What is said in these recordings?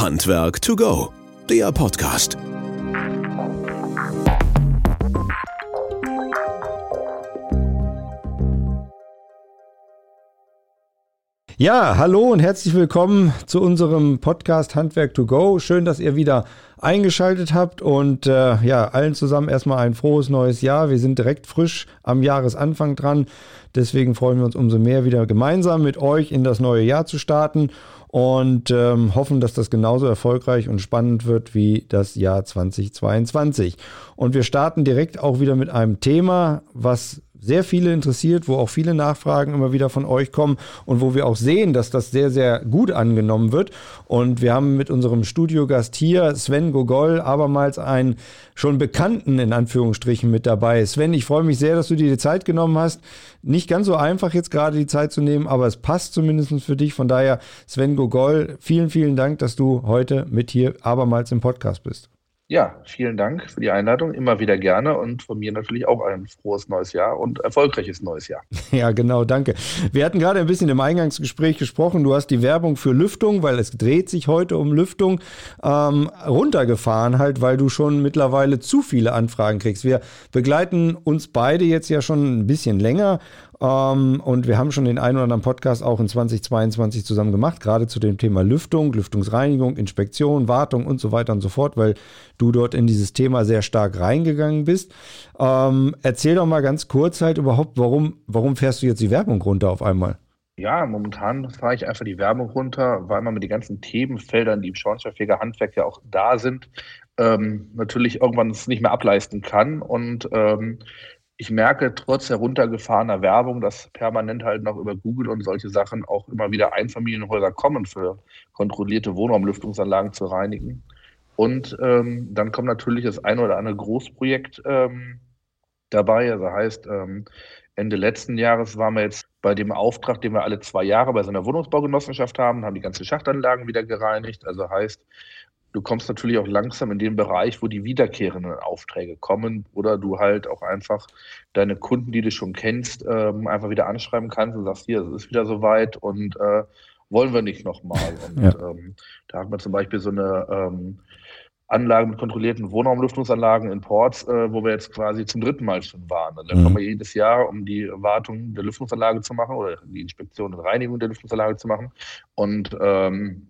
Handwerk to go, der Podcast. Ja, hallo und herzlich willkommen zu unserem Podcast Handwerk to go. Schön, dass ihr wieder eingeschaltet habt und äh, ja, allen zusammen erstmal ein frohes neues Jahr. Wir sind direkt frisch am Jahresanfang dran. Deswegen freuen wir uns umso mehr wieder gemeinsam mit euch in das neue Jahr zu starten und ähm, hoffen, dass das genauso erfolgreich und spannend wird wie das Jahr 2022. Und wir starten direkt auch wieder mit einem Thema, was sehr viele interessiert, wo auch viele Nachfragen immer wieder von euch kommen und wo wir auch sehen, dass das sehr, sehr gut angenommen wird. Und wir haben mit unserem Studiogast hier, Sven Gogol, abermals einen schon Bekannten in Anführungsstrichen mit dabei. Sven, ich freue mich sehr, dass du dir die Zeit genommen hast. Nicht ganz so einfach jetzt gerade die Zeit zu nehmen, aber es passt zumindest für dich. Von daher, Sven Gogol, vielen, vielen Dank, dass du heute mit hier abermals im Podcast bist. Ja, vielen Dank für die Einladung. Immer wieder gerne und von mir natürlich auch ein frohes neues Jahr und erfolgreiches neues Jahr. Ja, genau, danke. Wir hatten gerade ein bisschen im Eingangsgespräch gesprochen. Du hast die Werbung für Lüftung, weil es dreht sich heute um Lüftung, ähm, runtergefahren halt, weil du schon mittlerweile zu viele Anfragen kriegst. Wir begleiten uns beide jetzt ja schon ein bisschen länger ähm, und wir haben schon den einen oder anderen Podcast auch in 2022 zusammen gemacht, gerade zu dem Thema Lüftung, Lüftungsreinigung, Inspektion, Wartung und so weiter und so fort, weil du dort in dieses Thema sehr stark reingegangen bist. Ähm, erzähl doch mal ganz kurz halt überhaupt, warum, warum fährst du jetzt die Werbung runter auf einmal? Ja, momentan fahre ich einfach die Werbung runter, weil man mit den ganzen Themenfeldern, die im Schornsteinfeger Handwerk ja auch da sind, ähm, natürlich irgendwann es nicht mehr ableisten kann. Und ähm, ich merke trotz heruntergefahrener Werbung, dass permanent halt noch über Google und solche Sachen auch immer wieder Einfamilienhäuser kommen, für kontrollierte Wohnraumlüftungsanlagen zu reinigen. Und ähm, dann kommt natürlich das eine oder andere Großprojekt ähm, dabei. Also heißt, ähm, Ende letzten Jahres waren wir jetzt bei dem Auftrag, den wir alle zwei Jahre bei so einer Wohnungsbaugenossenschaft haben, haben die ganzen Schachtanlagen wieder gereinigt. Also heißt, du kommst natürlich auch langsam in den Bereich, wo die wiederkehrenden Aufträge kommen oder du halt auch einfach deine Kunden, die du schon kennst, ähm, einfach wieder anschreiben kannst und sagst, hier, es ist wieder soweit und äh, wollen wir nicht nochmal. Und ja. ähm, da hat man zum Beispiel so eine ähm, Anlage mit kontrollierten Wohnraumlüftungsanlagen in Ports, äh, wo wir jetzt quasi zum dritten Mal schon waren. Also da mhm. kommen wir jedes Jahr, um die Wartung der Lüftungsanlage zu machen oder die Inspektion und Reinigung der Lüftungsanlage zu machen. Und ähm,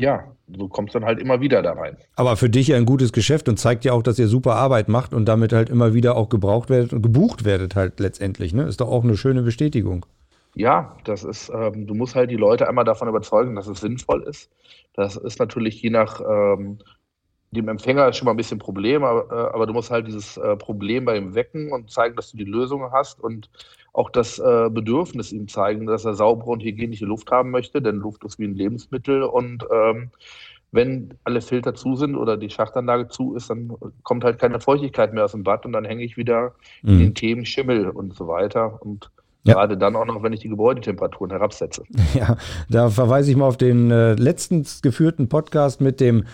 ja, so kommst dann halt immer wieder da rein. Aber für dich ein gutes Geschäft und zeigt ja auch, dass ihr super Arbeit macht und damit halt immer wieder auch gebraucht werdet und gebucht werdet halt letztendlich. Ne? Ist doch auch eine schöne Bestätigung. Ja, das ist, ähm, du musst halt die Leute einmal davon überzeugen, dass es sinnvoll ist. Das ist natürlich je nach ähm, dem Empfänger schon mal ein bisschen ein Problem, aber, äh, aber du musst halt dieses äh, Problem bei ihm wecken und zeigen, dass du die Lösung hast und auch das äh, Bedürfnis ihm zeigen, dass er saubere und hygienische Luft haben möchte, denn Luft ist wie ein Lebensmittel und ähm, wenn alle Filter zu sind oder die Schachtanlage zu ist, dann kommt halt keine Feuchtigkeit mehr aus dem Bad und dann hänge ich wieder mhm. in den Themen Schimmel und so weiter und ja. Gerade dann auch noch, wenn ich die Gebäudetemperaturen herabsetze. Ja, da verweise ich mal auf den äh, letztens geführten Podcast mit dem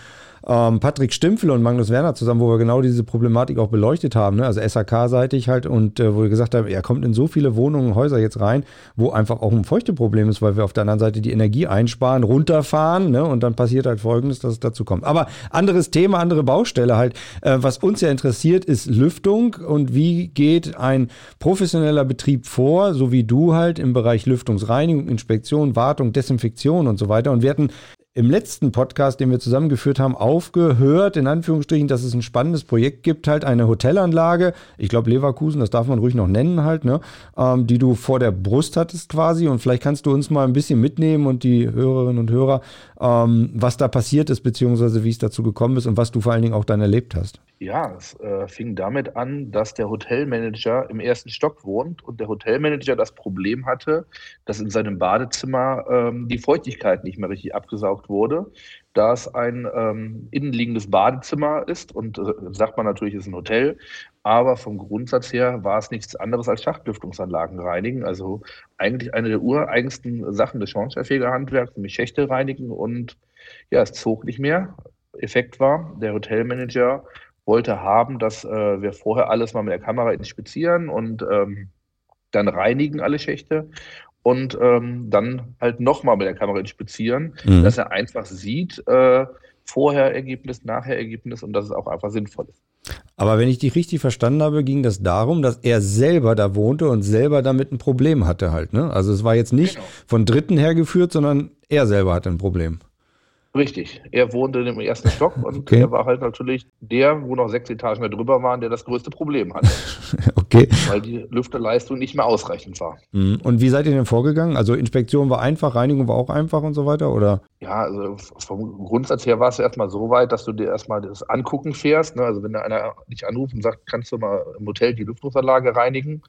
ähm, Patrick Stimpfel und Magnus Werner zusammen, wo wir genau diese Problematik auch beleuchtet haben, ne? also SAK-seitig halt und äh, wo wir gesagt haben, er kommt in so viele Wohnungen, Häuser jetzt rein, wo einfach auch ein Feuchteproblem ist, weil wir auf der anderen Seite die Energie einsparen, runterfahren ne? und dann passiert halt Folgendes, dass es dazu kommt. Aber anderes Thema, andere Baustelle halt. Äh, was uns ja interessiert, ist Lüftung und wie geht ein professioneller Betrieb vor, so wie du halt im Bereich Lüftungsreinigung, Inspektion, Wartung, Desinfektion und so weiter. Und wir hatten im letzten Podcast, den wir zusammengeführt haben, aufgehört, in Anführungsstrichen, dass es ein spannendes Projekt gibt, halt eine Hotelanlage, ich glaube Leverkusen, das darf man ruhig noch nennen halt, ne, ähm, die du vor der Brust hattest quasi. Und vielleicht kannst du uns mal ein bisschen mitnehmen und die Hörerinnen und Hörer, ähm, was da passiert ist, beziehungsweise wie es dazu gekommen ist und was du vor allen Dingen auch dann erlebt hast. Ja, es äh, fing damit an, dass der Hotelmanager im ersten Stock wohnt und der Hotelmanager das Problem hatte, dass in seinem Badezimmer ähm, die Feuchtigkeit nicht mehr richtig abgesaugt wurde, da es ein ähm, innenliegendes Badezimmer ist und äh, sagt man natürlich, es ist ein Hotel, aber vom Grundsatz her war es nichts anderes als Schachtlüftungsanlagen reinigen, also eigentlich eine der ureigensten Sachen des Schornsteinfegerhandwerks, nämlich Schächte reinigen und ja, es zog nicht mehr. Effekt war, der Hotelmanager wollte haben, dass äh, wir vorher alles mal mit der Kamera inspizieren und ähm, dann reinigen alle Schächte. und ähm, dann halt nochmal mit der Kamera inspizieren, mhm. dass er einfach sieht, äh, vorher Ergebnis, nachher Ergebnis und dass es auch einfach sinnvoll ist. Aber wenn ich dich richtig verstanden habe, ging das darum, dass er selber da wohnte und selber damit ein Problem hatte halt. Ne? Also es war jetzt nicht genau. von Dritten hergeführt, sondern er selber hatte ein Problem. Richtig. Er wohnte im ersten Stock und okay. er war halt natürlich der, wo noch sechs Etagen mehr drüber waren, der das größte Problem hatte. okay. Weil die Lüfterleistung nicht mehr ausreichend war. Mhm. Und wie seid ihr denn vorgegangen? Also Inspektion war einfach, Reinigung war auch einfach und so weiter, oder? Ja, also vom Grundsatz her war es erstmal so weit, dass du dir erstmal das Angucken fährst. Ne? Also wenn da einer dich anruft und sagt, kannst du mal im Hotel die Lüftungsanlage reinigen,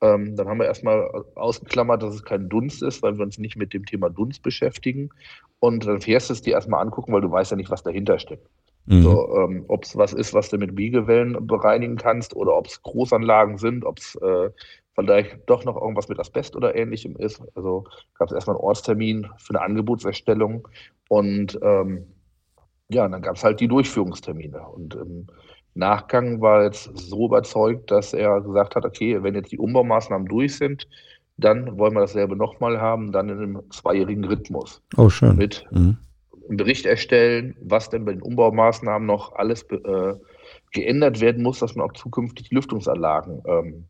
ähm, dann haben wir erstmal ausgeklammert, dass es kein Dunst ist, weil wir uns nicht mit dem Thema Dunst beschäftigen. Und dann fährst du es dir erstmal angucken, weil du weißt ja nicht, was dahinter steckt. Mhm. So, ähm, ob es was ist, was du mit Biegewellen bereinigen kannst oder ob es Großanlagen sind, ob es äh, vielleicht doch noch irgendwas mit Asbest oder ähnlichem ist. Also gab es erstmal einen Ortstermin für eine Angebotserstellung und ähm, ja, dann gab es halt die Durchführungstermine. Und im Nachgang war jetzt so überzeugt, dass er gesagt hat, okay, wenn jetzt die Umbaumaßnahmen durch sind, dann wollen wir dasselbe nochmal haben, dann in einem zweijährigen Rhythmus. Oh, schön. Mit mhm. einem Bericht erstellen, was denn bei den Umbaumaßnahmen noch alles äh, geändert werden muss, dass man auch zukünftig Lüftungsanlagen ähm,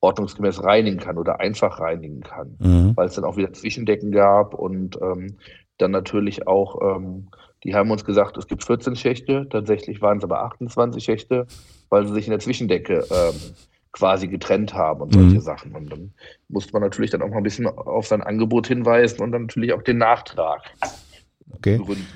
ordnungsgemäß reinigen kann oder einfach reinigen kann, mhm. weil es dann auch wieder Zwischendecken gab und ähm, dann natürlich auch, ähm, die haben uns gesagt, es gibt 14 Schächte, tatsächlich waren es aber 28 Schächte, weil sie sich in der Zwischendecke ähm, quasi getrennt haben und solche mhm. Sachen. Und dann musste man natürlich dann auch mal ein bisschen auf sein Angebot hinweisen und dann natürlich auch den Nachtrag okay. gründen.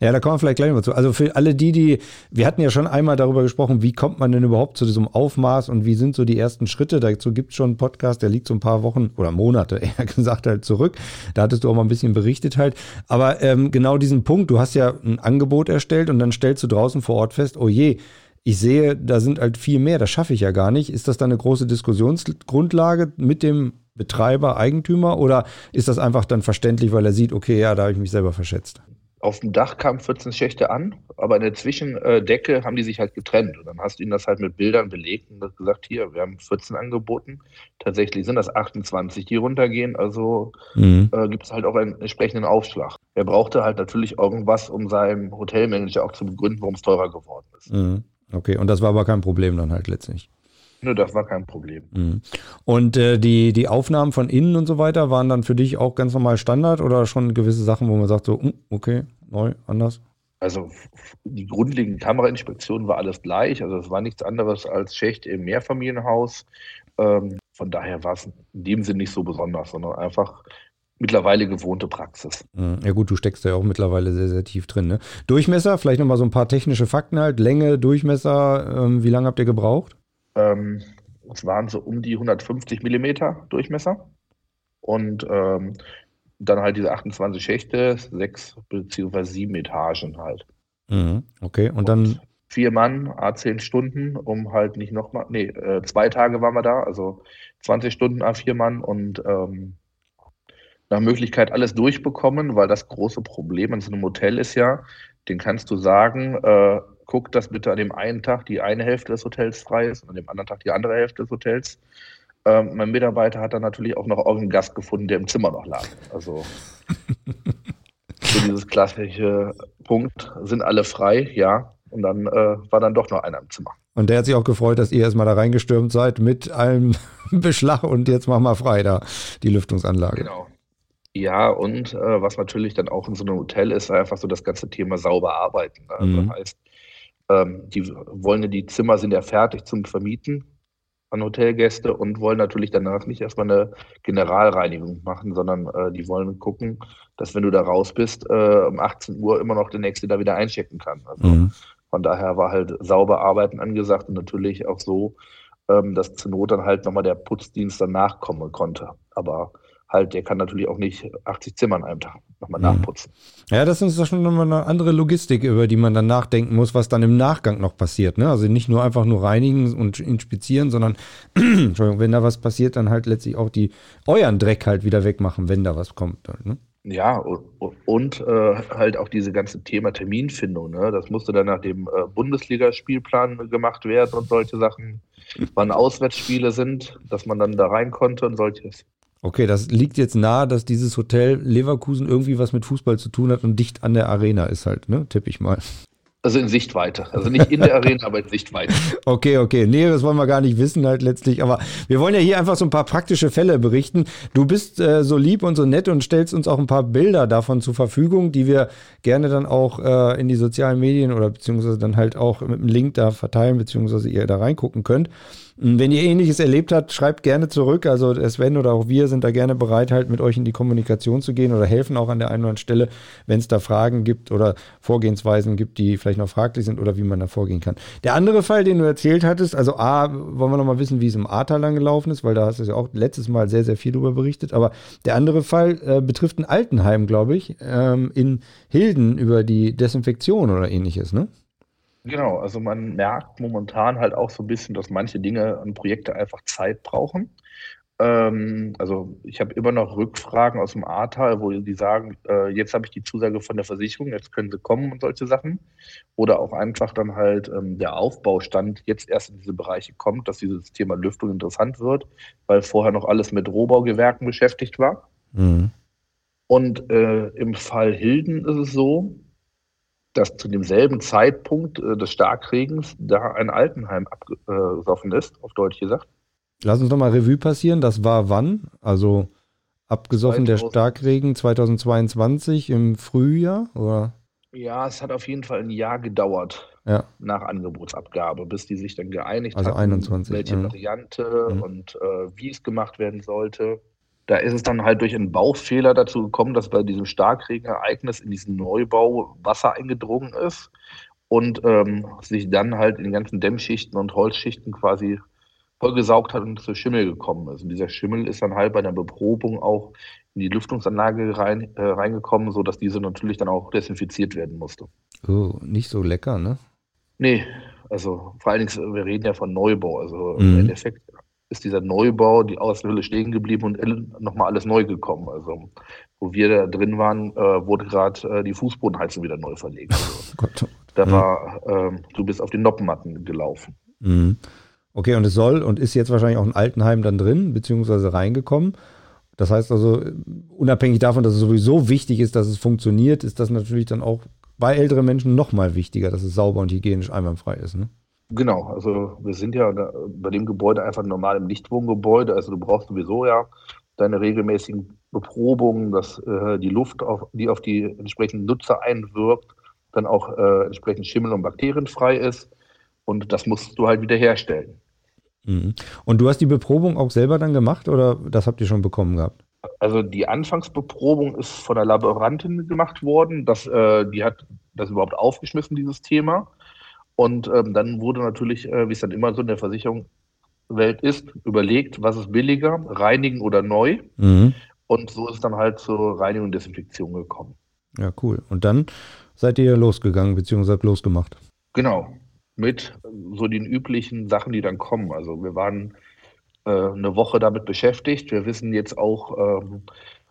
Ja, da kommen wir vielleicht gleich mal zu. Also für alle die, die, wir hatten ja schon einmal darüber gesprochen, wie kommt man denn überhaupt zu diesem Aufmaß und wie sind so die ersten Schritte? Dazu gibt es schon einen Podcast, der liegt so ein paar Wochen oder Monate, eher gesagt, halt zurück. Da hattest du auch mal ein bisschen berichtet halt. Aber ähm, genau diesen Punkt, du hast ja ein Angebot erstellt und dann stellst du draußen vor Ort fest, oh je, ich sehe, da sind halt viel mehr, das schaffe ich ja gar nicht. Ist das dann eine große Diskussionsgrundlage mit dem Betreiber, Eigentümer oder ist das einfach dann verständlich, weil er sieht, okay, ja, da habe ich mich selber verschätzt? Auf dem Dach kamen 14 Schächte an, aber in der Zwischendecke haben die sich halt getrennt. Und dann hast du ihnen das halt mit Bildern belegt und gesagt, hier, wir haben 14 angeboten. Tatsächlich sind das 28, die runtergehen. Also mhm. äh, gibt es halt auch einen entsprechenden Aufschlag. Er brauchte halt natürlich irgendwas, um seinem Hotelmanager auch zu begründen, warum es teurer geworden ist. Mhm. Okay, und das war aber kein Problem dann halt letztlich. Nö, das war kein Problem. Mhm. Und äh, die, die Aufnahmen von innen und so weiter waren dann für dich auch ganz normal Standard oder schon gewisse Sachen, wo man sagt so, hm, okay, neu, anders? Also die grundlegende Kamerainspektion war alles gleich. Also es war nichts anderes als Schächte im Mehrfamilienhaus. Ähm, von daher war es in dem Sinn nicht so besonders, sondern einfach mittlerweile gewohnte Praxis. Mhm. Ja gut, du steckst ja auch mittlerweile sehr, sehr tief drin. Ne? Durchmesser, vielleicht nochmal so ein paar technische Fakten halt. Länge, Durchmesser, ähm, wie lange habt ihr gebraucht? Ähm, es waren so um die 150 Millimeter Durchmesser. Und ähm, dann halt diese 28 Schächte, sechs beziehungsweise sieben Etagen halt. Mhm. Okay, und, und dann. Vier Mann, A10 Stunden, um halt nicht nochmal, nee, äh, zwei Tage waren wir da, also 20 Stunden A4 Mann und ähm, nach Möglichkeit alles durchbekommen, weil das große Problem in so einem Hotel ist ja, den kannst du sagen, äh, guck, dass bitte an dem einen Tag die eine Hälfte des Hotels frei ist und an dem anderen Tag die andere Hälfte des Hotels. Ähm, mein Mitarbeiter hat dann natürlich auch noch irgendeinen Gast gefunden, der im Zimmer noch lag. Also so dieses klassische Punkt, sind alle frei, ja. Und dann äh, war dann doch noch einer im Zimmer. Und der hat sich auch gefreut, dass ihr erstmal da reingestürmt seid mit allem Beschlag und jetzt machen wir frei da die Lüftungsanlage. Genau. Ja, und äh, was natürlich dann auch in so einem Hotel ist, einfach so das ganze Thema sauber arbeiten. Ne? Also mhm. heißt, ähm, die wollen ja, die Zimmer sind ja fertig zum Vermieten an Hotelgäste und wollen natürlich danach nicht erstmal eine Generalreinigung machen, sondern äh, die wollen gucken, dass wenn du da raus bist, äh, um 18 Uhr immer noch der Nächste da wieder einchecken kann. Also mhm. von daher war halt sauber arbeiten angesagt und natürlich auch so, ähm, dass zur Not dann halt nochmal der Putzdienst danach kommen konnte. Aber halt, der kann natürlich auch nicht 80 Zimmer an einem Tag nochmal mhm. nachputzen. Ja, das ist schon nochmal eine andere Logistik, über die man dann nachdenken muss, was dann im Nachgang noch passiert. Ne? Also nicht nur einfach nur reinigen und inspizieren, sondern, Entschuldigung, wenn da was passiert, dann halt letztlich auch die euren Dreck halt wieder wegmachen, wenn da was kommt. Ne? Ja, und, und äh, halt auch diese ganze Thema Terminfindung. Ne? Das musste dann nach dem äh, Bundesligaspielplan gemacht werden und solche Sachen, wann Auswärtsspiele sind, dass man dann da rein konnte und solches. Okay, das liegt jetzt nahe, dass dieses Hotel Leverkusen irgendwie was mit Fußball zu tun hat und dicht an der Arena ist halt, ne? Tipp ich mal. Also in Sichtweite. Also nicht in der Arena, aber in Sichtweite. Okay, okay. Nee, das wollen wir gar nicht wissen halt letztlich. Aber wir wollen ja hier einfach so ein paar praktische Fälle berichten. Du bist äh, so lieb und so nett und stellst uns auch ein paar Bilder davon zur Verfügung, die wir gerne dann auch äh, in die sozialen Medien oder beziehungsweise dann halt auch mit einem Link da verteilen, beziehungsweise ihr da reingucken könnt. Wenn ihr ähnliches erlebt habt, schreibt gerne zurück. Also Sven oder auch wir sind da gerne bereit, halt mit euch in die Kommunikation zu gehen oder helfen auch an der einen oder anderen Stelle, wenn es da Fragen gibt oder Vorgehensweisen gibt, die vielleicht noch fraglich sind oder wie man da vorgehen kann. Der andere Fall, den du erzählt hattest, also A, wollen wir noch mal wissen, wie es im Ahrtal lang gelaufen ist, weil da hast du ja auch letztes Mal sehr, sehr viel darüber berichtet. Aber der andere Fall äh, betrifft ein Altenheim, glaube ich, ähm, in Hilden über die Desinfektion oder ähnliches, ne? Genau, also man merkt momentan halt auch so ein bisschen, dass manche Dinge und Projekte einfach Zeit brauchen. Ähm, also ich habe immer noch Rückfragen aus dem Ahrtal, wo die sagen, äh, jetzt habe ich die Zusage von der Versicherung, jetzt können sie kommen und solche Sachen. Oder auch einfach dann halt ähm, der Aufbaustand jetzt erst in diese Bereiche kommt, dass dieses Thema Lüftung interessant wird, weil vorher noch alles mit Rohbaugewerken beschäftigt war. Mhm. Und äh, im Fall Hilden ist es so, dass zu demselben Zeitpunkt äh, des Starkregens da ein Altenheim abgesoffen ist, auf Deutsch gesagt. Lass uns doch mal Revue passieren. Das war wann? Also abgesoffen 2000. der Starkregen 2022 im Frühjahr oder? Ja, es hat auf jeden Fall ein Jahr gedauert ja. nach Angebotsabgabe, bis die sich dann geeinigt also hatten, 21, welche ja. Variante mhm. und äh, wie es gemacht werden sollte. Da ist es dann halt durch einen Baufehler dazu gekommen, dass bei diesem Starkregenereignis in diesen Neubau Wasser eingedrungen ist und ähm, sich dann halt in den ganzen Dämmschichten und Holzschichten quasi vollgesaugt hat und zu Schimmel gekommen ist. Und dieser Schimmel ist dann halt bei der Beprobung auch in die Lüftungsanlage rein, äh, reingekommen, sodass diese natürlich dann auch desinfiziert werden musste. Oh, nicht so lecker, ne? Nee, also vor allen Dingen, wir reden ja von Neubau. Also mhm. im Endeffekt ist dieser Neubau, die Außenhülle stehen geblieben und nochmal alles neu gekommen. Also wo wir da drin waren, äh, wurde gerade äh, die Fußbodenheizung wieder neu verlegt. Also, Gott. Da mhm. war, äh, du bist auf den Noppenmatten gelaufen. Mhm. Okay, und es soll und ist jetzt wahrscheinlich auch ein Altenheim dann drin, beziehungsweise reingekommen. Das heißt also, unabhängig davon, dass es sowieso wichtig ist, dass es funktioniert, ist das natürlich dann auch bei älteren Menschen nochmal wichtiger, dass es sauber und hygienisch einwandfrei ist. Ne? Genau, also wir sind ja bei dem Gebäude einfach normal im Nichtwohngebäude. Also du brauchst sowieso ja deine regelmäßigen Beprobungen, dass äh, die Luft, auf, die auf die entsprechenden Nutzer einwirkt, dann auch äh, entsprechend schimmel- und bakterienfrei ist. Und das musst du halt wieder herstellen. Mhm. Und du hast die Beprobung auch selber dann gemacht oder das habt ihr schon bekommen gehabt? Also die Anfangsbeprobung ist von der Laborantin gemacht worden. Das, äh, die hat das überhaupt aufgeschmissen, dieses Thema. Und ähm, dann wurde natürlich, äh, wie es dann immer so in der Versicherungswelt ist, überlegt, was ist billiger, reinigen oder neu. Mhm. Und so ist dann halt zur Reinigung und Desinfektion gekommen. Ja, cool. Und dann seid ihr losgegangen, beziehungsweise losgemacht. Genau. Mit so den üblichen Sachen, die dann kommen. Also wir waren äh, eine Woche damit beschäftigt. Wir wissen jetzt auch, ähm,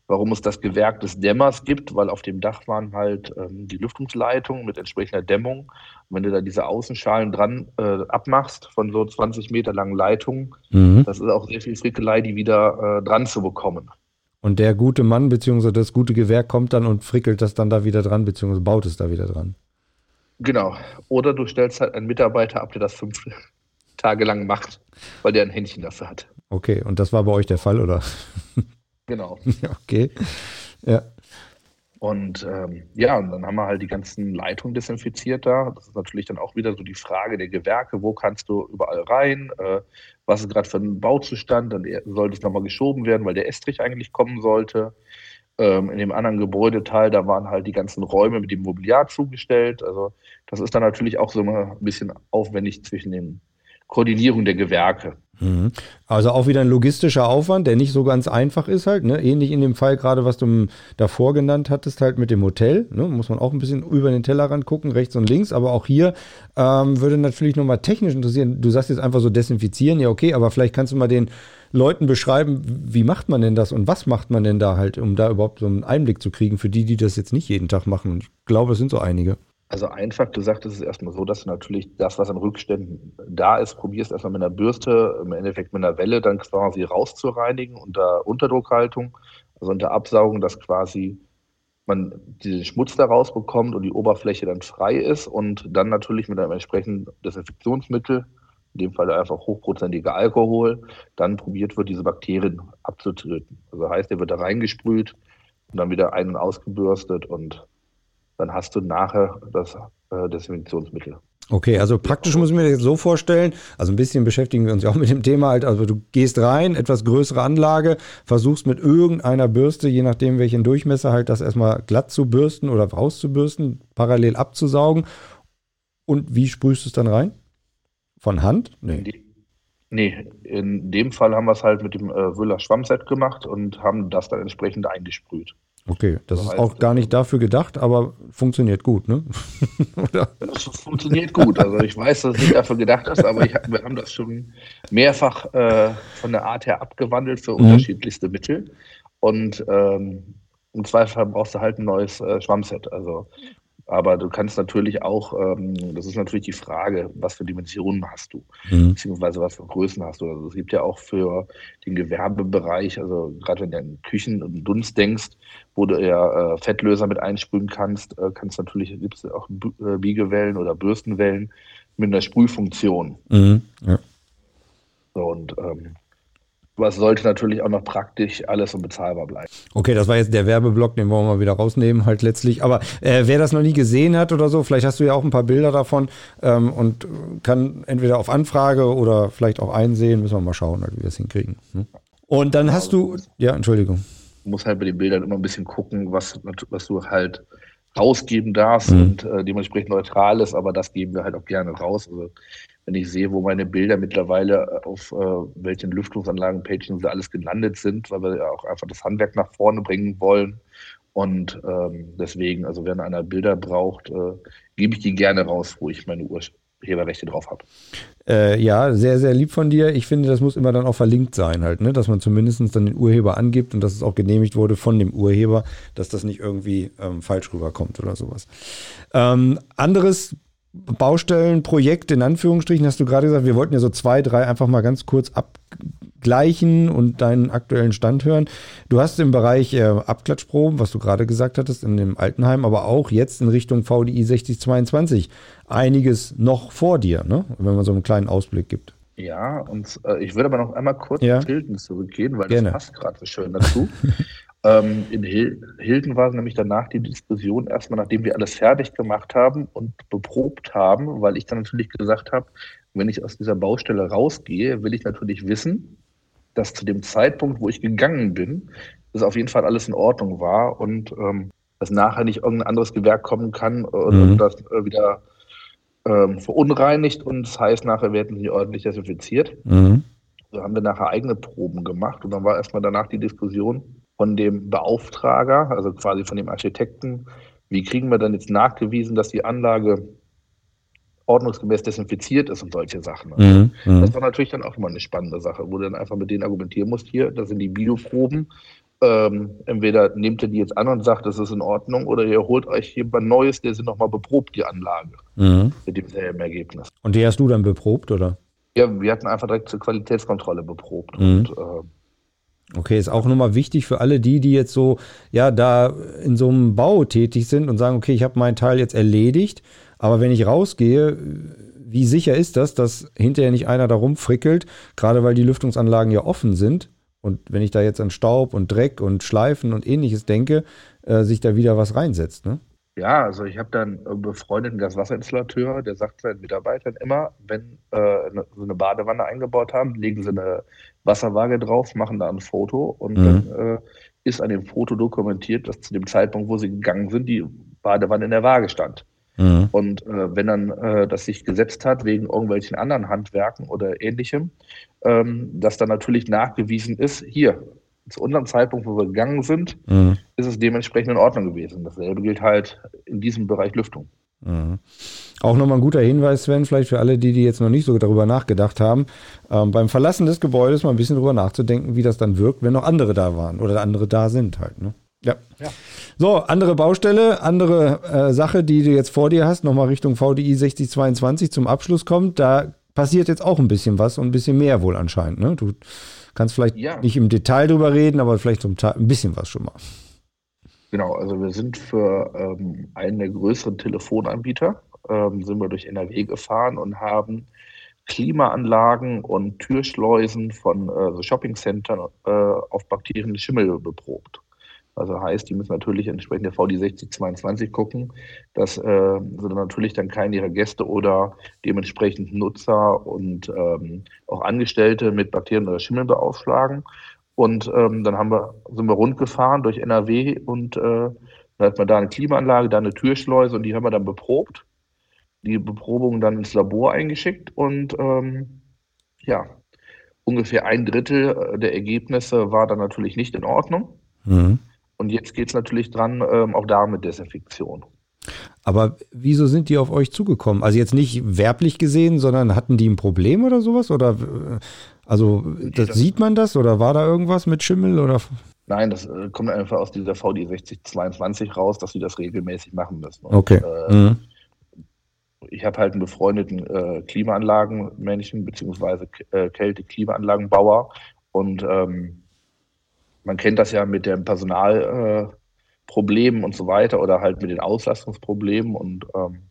warum es das Gewerk des Dämmers gibt, weil auf dem Dach waren halt ähm, die Lüftungsleitungen mit entsprechender Dämmung. Und wenn du da diese Außenschalen dran äh, abmachst von so 20 Meter langen Leitungen, mhm. das ist auch sehr viel Frickelei, die wieder äh, dran zu bekommen. Und der gute Mann bzw. das gute Gewerk kommt dann und frickelt das dann da wieder dran bzw. baut es da wieder dran. Genau. Oder du stellst halt einen Mitarbeiter ab, der das fünf Tage lang macht, weil der ein Händchen dafür hat. Okay, und das war bei euch der Fall, oder? Genau. Okay. Ja. Und ähm, ja, und dann haben wir halt die ganzen Leitungen desinfiziert da. Das ist natürlich dann auch wieder so die Frage der Gewerke, wo kannst du überall rein, äh, was ist gerade für ein Bauzustand, dann sollte es nochmal geschoben werden, weil der Estrich eigentlich kommen sollte. Ähm, in dem anderen Gebäudeteil, da waren halt die ganzen Räume mit dem Mobiliar zugestellt. Also das ist dann natürlich auch so ein bisschen aufwendig zwischen den Koordinierung der Gewerke. Mhm. Also auch wieder ein logistischer Aufwand, der nicht so ganz einfach ist halt, ne? Ähnlich in dem Fall gerade, was du davor genannt hattest, halt mit dem Hotel. Ne? Muss man auch ein bisschen über den Tellerrand gucken, rechts und links. Aber auch hier ähm, würde natürlich nochmal technisch interessieren. Du sagst jetzt einfach so desinfizieren, ja okay, aber vielleicht kannst du mal den Leuten beschreiben, wie macht man denn das und was macht man denn da halt, um da überhaupt so einen Einblick zu kriegen für die, die das jetzt nicht jeden Tag machen. Ich glaube, es sind so einige. Also einfach gesagt ist es erstmal so, dass du natürlich das, was an Rückständen da ist, probierst erstmal mit einer Bürste, im Endeffekt mit einer Welle dann quasi rauszureinigen unter Unterdruckhaltung, also unter Absaugen, dass quasi man diesen Schmutz da rausbekommt und die Oberfläche dann frei ist und dann natürlich mit einem entsprechenden Desinfektionsmittel, in dem Fall einfach hochprozentiger Alkohol, dann probiert wird, diese Bakterien abzutöten. Also heißt, der wird da reingesprüht und dann wieder ein- und ausgebürstet und dann hast du nachher das äh, Desinfektionsmittel. Okay, also praktisch muss ich mir das so vorstellen, also ein bisschen beschäftigen wir uns ja auch mit dem Thema halt, also du gehst rein, etwas größere Anlage, versuchst mit irgendeiner Bürste, je nachdem welchen Durchmesser halt das erstmal glatt zu bürsten oder rauszubürsten, parallel abzusaugen und wie sprühst du es dann rein? Von Hand? Nee. Nee, in dem Fall haben wir es halt mit dem äh, Wöhler Schwammset gemacht und haben das dann entsprechend eingesprüht. Okay, das ist auch gar nicht dafür gedacht, aber funktioniert gut, ne? Das funktioniert gut. Also ich weiß, dass es nicht dafür gedacht ist, aber ich, wir haben das schon mehrfach äh, von der Art her abgewandelt für mhm. unterschiedlichste Mittel. Und ähm, im Zweifel brauchst du halt ein neues äh, Schwammset. Also aber du kannst natürlich auch, ähm, das ist natürlich die Frage, was für Dimensionen hast du, mhm. beziehungsweise was für Größen hast du. Also es gibt ja auch für den Gewerbebereich, also gerade wenn du an Küchen und Dunst denkst, wo du ja äh, Fettlöser mit einsprühen kannst, äh, kannst natürlich, gibt es auch äh, Biegewellen oder Bürstenwellen mit einer Sprühfunktion. Mhm. Ja. So, und ähm, aber es sollte natürlich auch noch praktisch alles und bezahlbar bleiben. Okay, das war jetzt der Werbeblock, den wollen wir mal wieder rausnehmen, halt letztlich. Aber äh, wer das noch nie gesehen hat oder so, vielleicht hast du ja auch ein paar Bilder davon ähm, und kann entweder auf Anfrage oder vielleicht auch einsehen, müssen wir mal schauen, halt, wie wir es hinkriegen. Hm? Und dann hast du, ja, Entschuldigung. Du musst halt bei den Bildern immer ein bisschen gucken, was, was du halt rausgeben darfst mhm. und äh, dementsprechend neutral ist, aber das geben wir halt auch gerne raus. Also wenn ich sehe, wo meine Bilder mittlerweile äh, auf äh, welchen Lüftungsanlagen-Pages alles gelandet sind, weil wir ja auch einfach das Handwerk nach vorne bringen wollen. Und ähm, deswegen, also wenn einer Bilder braucht, äh, gebe ich die gerne raus, wo ich meine Urheberrechte drauf habe. Äh, ja, sehr, sehr lieb von dir. Ich finde, das muss immer dann auch verlinkt sein, halt, ne? dass man zumindest dann den Urheber angibt und dass es auch genehmigt wurde von dem Urheber, dass das nicht irgendwie ähm, falsch rüberkommt oder sowas. Ähm, anderes Baustellenprojekt in Anführungsstrichen, hast du gerade gesagt, wir wollten ja so zwei, drei einfach mal ganz kurz abgleichen und deinen aktuellen Stand hören. Du hast im Bereich äh, Abklatschproben, was du gerade gesagt hattest, in dem Altenheim, aber auch jetzt in Richtung VDI 6022 einiges noch vor dir, ne? wenn man so einen kleinen Ausblick gibt. Ja, und äh, ich würde aber noch einmal kurz ja. Hilton zurückgehen, weil Gerne. das passt gerade so schön dazu. Ähm, in Hil Hilden war nämlich danach die Diskussion erstmal, nachdem wir alles fertig gemacht haben und beprobt haben, weil ich dann natürlich gesagt habe, wenn ich aus dieser Baustelle rausgehe, will ich natürlich wissen, dass zu dem Zeitpunkt, wo ich gegangen bin, das auf jeden Fall alles in Ordnung war und ähm, dass nachher nicht irgendein anderes Gewerk kommen kann und, mhm. das äh, wieder ähm, verunreinigt und das heißt, nachher werden sie ordentlich desinfiziert. Mhm. So haben wir nachher eigene Proben gemacht und dann war erstmal danach die Diskussion, von dem Beauftrager, also quasi von dem Architekten, wie kriegen wir dann jetzt nachgewiesen, dass die Anlage ordnungsgemäß desinfiziert ist und solche Sachen. Also mhm, mhm, das war natürlich dann auch immer eine spannende Sache, wo du dann einfach mit denen argumentieren musst, hier, das sind die Bioproben. Ähm, entweder nehmt ihr die jetzt an und sagt, das ist in Ordnung, oder ihr holt euch jemand Neues, der sie nochmal beprobt, die Anlage, mhm. mit demselben Ergebnis. Und die hast du dann beprobt, oder? Ja, wir hatten einfach direkt zur Qualitätskontrolle beprobt. Mhm. Und äh, Okay, ist auch nochmal wichtig für alle die, die jetzt so, ja, da in so einem Bau tätig sind und sagen, okay, ich habe meinen Teil jetzt erledigt, aber wenn ich rausgehe, wie sicher ist das, dass hinterher nicht einer da rumfrickelt, gerade weil die Lüftungsanlagen ja offen sind und wenn ich da jetzt an Staub und Dreck und Schleifen und ähnliches denke, äh, sich da wieder was reinsetzt, ne? Ja, also ich habe dann einen befreundeten Gaswasserinstallateur, der sagt seinen Mitarbeitern immer, wenn äh, so eine Badewanne eingebaut haben, legen sie eine Wasserwaage drauf, machen da ein Foto und mhm. dann äh, ist an dem Foto dokumentiert, dass zu dem Zeitpunkt, wo sie gegangen sind, die Badewanne in der Waage stand. Mhm. Und äh, wenn dann äh, das sich gesetzt hat wegen irgendwelchen anderen Handwerken oder ähnlichem, ähm, dass dann natürlich nachgewiesen ist, hier, zu unserem Zeitpunkt, wo wir gegangen sind, mhm. ist es dementsprechend in Ordnung gewesen. Dasselbe gilt halt in diesem Bereich Lüftung. Mhm. Auch nochmal ein guter Hinweis, Sven, vielleicht für alle, die, die jetzt noch nicht so darüber nachgedacht haben, ähm, beim Verlassen des Gebäudes mal ein bisschen darüber nachzudenken, wie das dann wirkt, wenn noch andere da waren oder andere da sind halt. Ne? Ja. ja. So, andere Baustelle, andere äh, Sache, die du jetzt vor dir hast, nochmal Richtung VDI 6022 zum Abschluss kommt. Da passiert jetzt auch ein bisschen was und ein bisschen mehr wohl anscheinend. Ne? Du kannst vielleicht ja. nicht im Detail drüber reden, aber vielleicht zum ein bisschen was schon mal. Genau, also wir sind für ähm, einen der größeren Telefonanbieter, ähm, sind wir durch NRW gefahren und haben Klimaanlagen und Türschleusen von äh, Shoppingcentern äh, auf Bakterien Schimmel beprobt. Also heißt, die müssen natürlich entsprechend der VD 6022 gucken, dass äh, sie natürlich dann keinen ihrer Gäste oder dementsprechend Nutzer und ähm, auch Angestellte mit Bakterien oder Schimmeln beaufschlagen. Und ähm, dann haben wir, sind wir rund gefahren durch NRW und äh, dann hat man da eine Klimaanlage, da eine Türschleuse und die haben wir dann beprobt. Die Beprobung dann ins Labor eingeschickt und ähm, ja, ungefähr ein Drittel der Ergebnisse war dann natürlich nicht in Ordnung. Mhm. Und jetzt geht es natürlich dran, ähm, auch da mit Desinfektion. Aber wieso sind die auf euch zugekommen? Also jetzt nicht werblich gesehen, sondern hatten die ein Problem oder sowas? Oder äh, also das, das sieht man das oder war da irgendwas mit Schimmel oder? Nein, das äh, kommt einfach aus dieser VD 6022 raus, dass sie das regelmäßig machen müssen. Und, okay. Äh, mhm. Ich habe halt einen befreundeten äh, Klimaanlagenmännchen beziehungsweise äh, Kälte-Klimaanlagenbauer und ähm, man kennt das ja mit dem Personalproblemen äh, und so weiter oder halt mit den Auslastungsproblemen und ähm,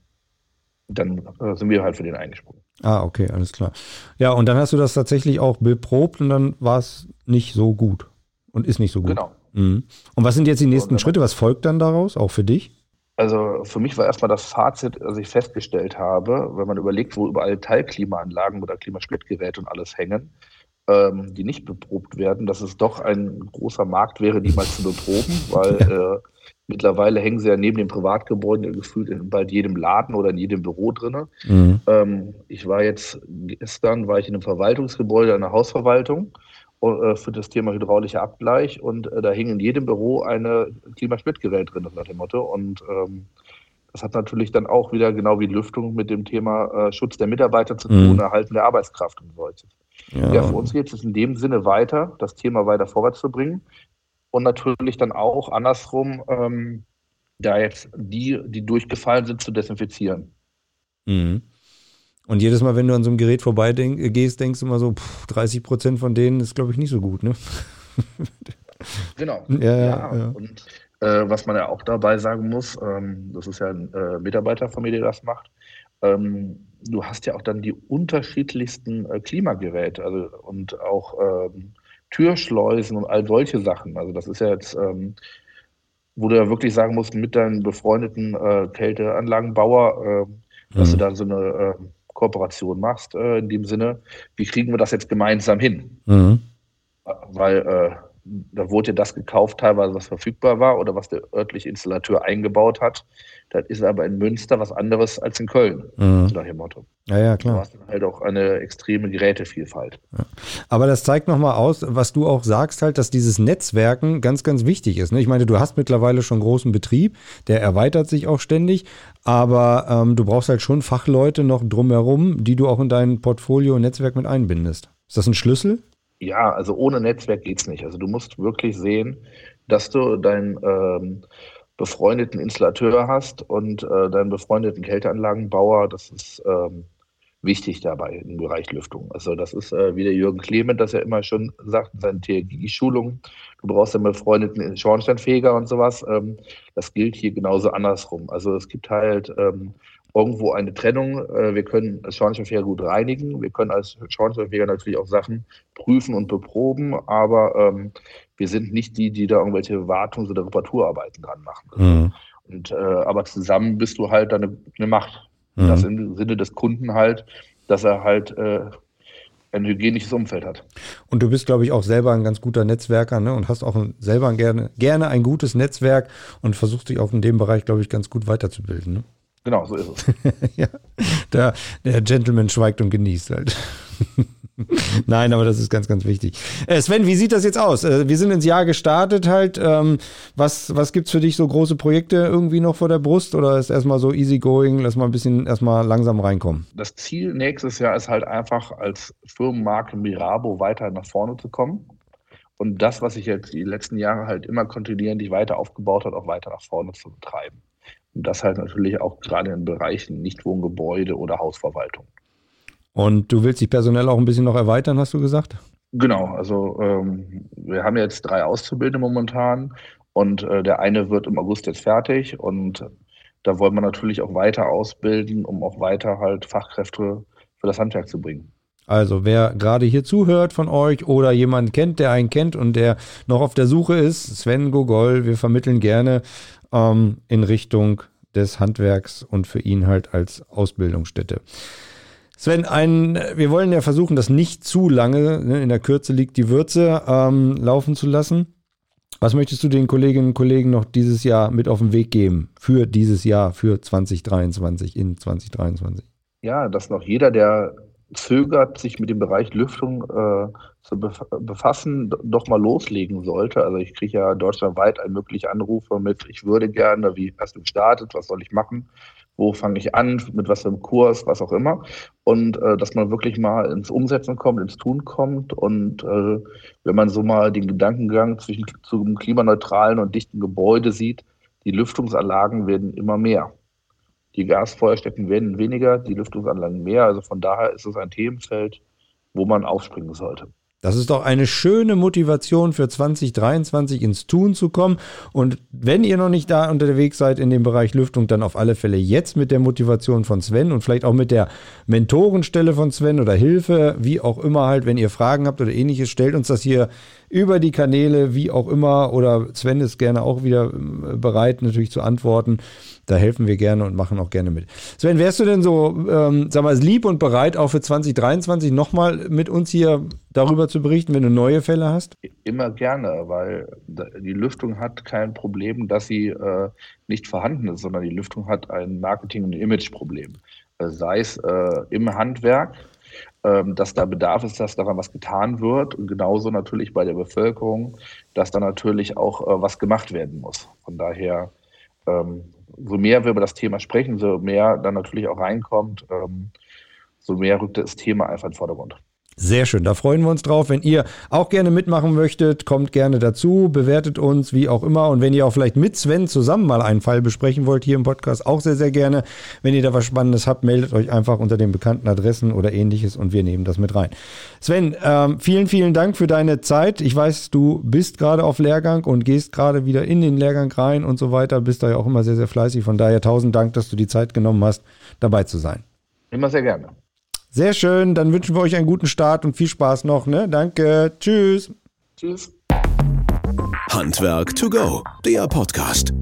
dann äh, sind wir halt für den eingesprungen. Ah, okay, alles klar. Ja, und dann hast du das tatsächlich auch beprobt und dann war es nicht so gut und ist nicht so gut. Genau. Mhm. Und was sind jetzt die nächsten Schritte? Was folgt dann daraus, auch für dich? Also für mich war erstmal das Fazit, das ich festgestellt habe, wenn man überlegt, wo überall Teilklimaanlagen oder Klimasplittgeräte und alles hängen, ähm, die nicht beprobt werden, dass es doch ein großer Markt wäre, die mal zu beproben, weil äh, mittlerweile hängen sie ja neben den Privatgebäuden gefühlt in bald jedem Laden oder in jedem Büro drin. Mhm. Ähm, ich war jetzt gestern war ich in einem Verwaltungsgebäude einer Hausverwaltung äh, für das Thema hydraulischer Abgleich und äh, da hing in jedem Büro eine Klimaschnittgerät drin, nach dem Motto. Und ähm, das hat natürlich dann auch wieder genau wie Lüftung mit dem Thema äh, Schutz der Mitarbeiter zu tun, mhm. Erhalten der Arbeitskraft und solches. Ja. ja, für uns geht es in dem Sinne weiter, das Thema weiter vorwärts zu bringen und natürlich dann auch andersrum, ähm, da jetzt die, die durchgefallen sind, zu desinfizieren. Mhm. Und jedes Mal, wenn du an so einem Gerät vorbeigehst, denkst du immer so, pff, 30 Prozent von denen ist, glaube ich, nicht so gut, ne? genau. Ja, ja, ja. Und äh, was man ja auch dabei sagen muss, ähm, das ist ja ein äh, Mitarbeiter von mir, der das macht, ähm, du hast ja auch dann die unterschiedlichsten äh, Klimageräte also, und auch ähm, Türschleusen und all solche Sachen. Also das ist ja jetzt, ähm, wo du ja wirklich sagen musst, mit deinem befreundeten äh, Kälteanlagenbauer, äh, dass mhm. du da so eine äh, Kooperation machst, äh, in dem Sinne, wie kriegen wir das jetzt gemeinsam hin? Mhm. Weil äh, da wurde ja das gekauft, teilweise was verfügbar war oder was der örtliche Installateur eingebaut hat. Das ist aber in Münster was anderes als in Köln, mhm. nach dem Motto. Ja, ja, klar. Du hast halt auch eine extreme Gerätevielfalt. Ja. Aber das zeigt nochmal aus, was du auch sagst, halt, dass dieses Netzwerken ganz, ganz wichtig ist. Ne? Ich meine, du hast mittlerweile schon großen Betrieb, der erweitert sich auch ständig, aber ähm, du brauchst halt schon Fachleute noch drumherum, die du auch in dein Portfolio und Netzwerk mit einbindest. Ist das ein Schlüssel? Ja, also ohne Netzwerk geht es nicht. Also du musst wirklich sehen, dass du deinen ähm, befreundeten Installateur hast und äh, deinen befreundeten Kälteanlagenbauer. Das ist ähm, wichtig dabei im Bereich Lüftung. Also das ist, äh, wie der Jürgen Clement das ja immer schon sagt in seinen TRG-Schulungen, du brauchst einen befreundeten Schornsteinfeger und sowas. Ähm, das gilt hier genauso andersrum. Also es gibt halt ähm, irgendwo eine Trennung. Äh, wir können als Schornsteinfeger gut reinigen. Wir können als Schornsteinfeger natürlich auch Sachen prüfen und beproben, aber ähm, wir sind nicht die, die da irgendwelche Wartungs- oder Reparaturarbeiten dran machen. Mhm. Und, äh, aber zusammen bist du halt eine, eine Macht. Mhm. Das im Sinne des Kunden halt, dass er halt äh, ein hygienisches Umfeld hat. Und du bist, glaube ich, auch selber ein ganz guter Netzwerker ne? und hast auch selber gerne, gerne ein gutes Netzwerk und versuchst dich auch in dem Bereich, glaube ich, ganz gut weiterzubilden. Ne? Genau, so ist es. ja, der, der Gentleman schweigt und genießt halt. Nein, aber das ist ganz, ganz wichtig. Äh, Sven, wie sieht das jetzt aus? Äh, wir sind ins Jahr gestartet halt. Ähm, was, was gibt es für dich so große Projekte irgendwie noch vor der Brust oder ist erstmal so easy going, lass mal ein bisschen erstmal langsam reinkommen? Das Ziel nächstes Jahr ist halt einfach als Firmenmarke Mirabo weiter nach vorne zu kommen und das, was sich jetzt die letzten Jahre halt immer kontinuierlich weiter aufgebaut hat, auch weiter nach vorne zu betreiben. Und das halt natürlich auch gerade in Bereichen Nichtwohngebäude oder Hausverwaltung. Und du willst dich personell auch ein bisschen noch erweitern, hast du gesagt? Genau, also ähm, wir haben jetzt drei Auszubildende momentan und äh, der eine wird im August jetzt fertig und da wollen wir natürlich auch weiter ausbilden, um auch weiter halt Fachkräfte für das Handwerk zu bringen. Also wer gerade hier zuhört von euch oder jemanden kennt, der einen kennt und der noch auf der Suche ist, Sven Gogol, wir vermitteln gerne ähm, in Richtung des Handwerks und für ihn halt als Ausbildungsstätte. Sven, ein, wir wollen ja versuchen, das nicht zu lange, ne, in der Kürze liegt die Würze, ähm, laufen zu lassen. Was möchtest du den Kolleginnen und Kollegen noch dieses Jahr mit auf den Weg geben? Für dieses Jahr, für 2023, in 2023? Ja, dass noch jeder, der zögert, sich mit dem Bereich Lüftung äh, zu befassen, doch mal loslegen sollte. Also ich kriege ja deutschlandweit allmögliche Anrufe mit, ich würde gerne, wie hast du gestartet, was soll ich machen, wo fange ich an, mit was für einem Kurs, was auch immer. Und äh, dass man wirklich mal ins Umsetzen kommt, ins Tun kommt. Und äh, wenn man so mal den Gedankengang zwischen zum klimaneutralen und dichten Gebäude sieht, die Lüftungsanlagen werden immer mehr. Die Gasfeuerstätten werden weniger, die Lüftungsanlagen mehr. Also von daher ist es ein Themenfeld, wo man aufspringen sollte. Das ist doch eine schöne Motivation für 2023 ins Tun zu kommen. Und wenn ihr noch nicht da unterwegs seid in dem Bereich Lüftung, dann auf alle Fälle jetzt mit der Motivation von Sven und vielleicht auch mit der Mentorenstelle von Sven oder Hilfe, wie auch immer halt, wenn ihr Fragen habt oder ähnliches, stellt uns das hier über die Kanäle, wie auch immer. Oder Sven ist gerne auch wieder äh, bereit, natürlich zu antworten. Da helfen wir gerne und machen auch gerne mit. Sven, wärst du denn so, ähm, sag mal, lieb und bereit, auch für 2023 nochmal mit uns hier darüber zu berichten, wenn du neue Fälle hast? Immer gerne, weil die Lüftung hat kein Problem, dass sie äh, nicht vorhanden ist, sondern die Lüftung hat ein Marketing- und Imageproblem. Äh, sei es äh, im Handwerk, ähm, dass da Bedarf ist, dass daran was getan wird und genauso natürlich bei der Bevölkerung, dass da natürlich auch äh, was gemacht werden muss. Von daher ähm, so mehr wir über das Thema sprechen, so mehr dann natürlich auch reinkommt, ähm, so mehr rückt das Thema einfach in den Vordergrund. Sehr schön, da freuen wir uns drauf. Wenn ihr auch gerne mitmachen möchtet, kommt gerne dazu, bewertet uns, wie auch immer. Und wenn ihr auch vielleicht mit Sven zusammen mal einen Fall besprechen wollt hier im Podcast, auch sehr, sehr gerne. Wenn ihr da was Spannendes habt, meldet euch einfach unter den bekannten Adressen oder ähnliches und wir nehmen das mit rein. Sven, ähm, vielen, vielen Dank für deine Zeit. Ich weiß, du bist gerade auf Lehrgang und gehst gerade wieder in den Lehrgang rein und so weiter. Bist da ja auch immer sehr, sehr fleißig. Von daher tausend Dank, dass du die Zeit genommen hast, dabei zu sein. Immer sehr gerne. Sehr schön, dann wünschen wir euch einen guten Start und viel Spaß noch. Ne? Danke, tschüss. Tschüss. Handwerk to go, der Podcast.